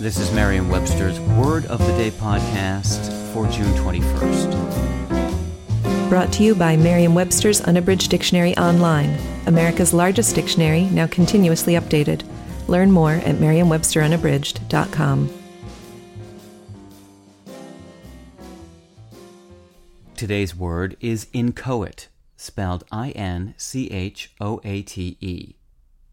This is Merriam Webster's Word of the Day podcast for June 21st. Brought to you by Merriam Webster's Unabridged Dictionary Online, America's largest dictionary, now continuously updated. Learn more at merriam-websterunabridged.com. Today's word is inchoate, spelled I N C H O A T E.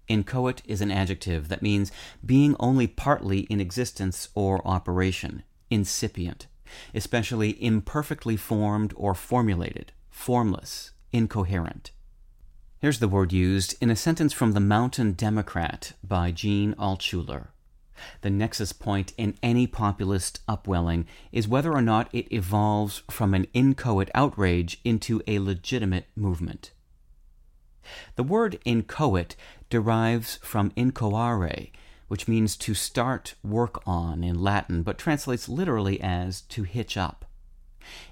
Inchoate is an adjective that means being only partly in existence or operation, incipient, especially imperfectly formed or formulated, formless, incoherent. Here's the word used in a sentence from The Mountain Democrat by Gene Altshuler. The nexus point in any populist upwelling is whether or not it evolves from an inchoate outrage into a legitimate movement. The word inchoate derives from inchoare, which means to start work on in Latin, but translates literally as to hitch up.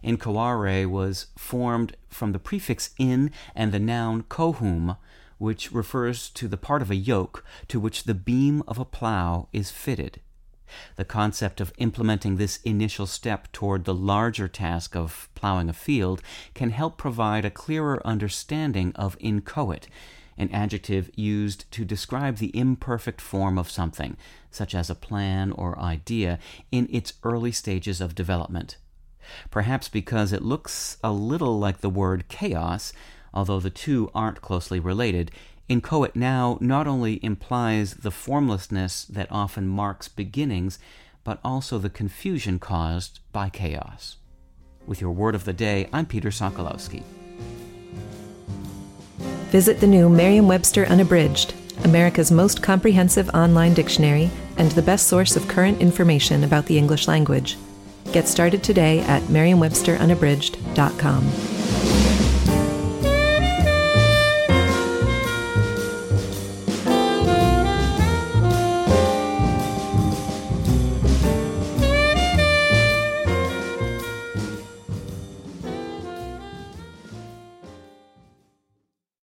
Inchoare was formed from the prefix in and the noun cohum, which refers to the part of a yoke to which the beam of a plow is fitted. The concept of implementing this initial step toward the larger task of plowing a field can help provide a clearer understanding of inchoate, an adjective used to describe the imperfect form of something, such as a plan or idea, in its early stages of development. Perhaps because it looks a little like the word chaos, although the two aren't closely related, inchoate now not only implies the formlessness that often marks beginnings, but also the confusion caused by chaos. With your word of the day, I'm Peter Sokolowski. Visit the new Merriam Webster Unabridged, America's most comprehensive online dictionary and the best source of current information about the English language. Get started today at merriam-websterunabridged.com.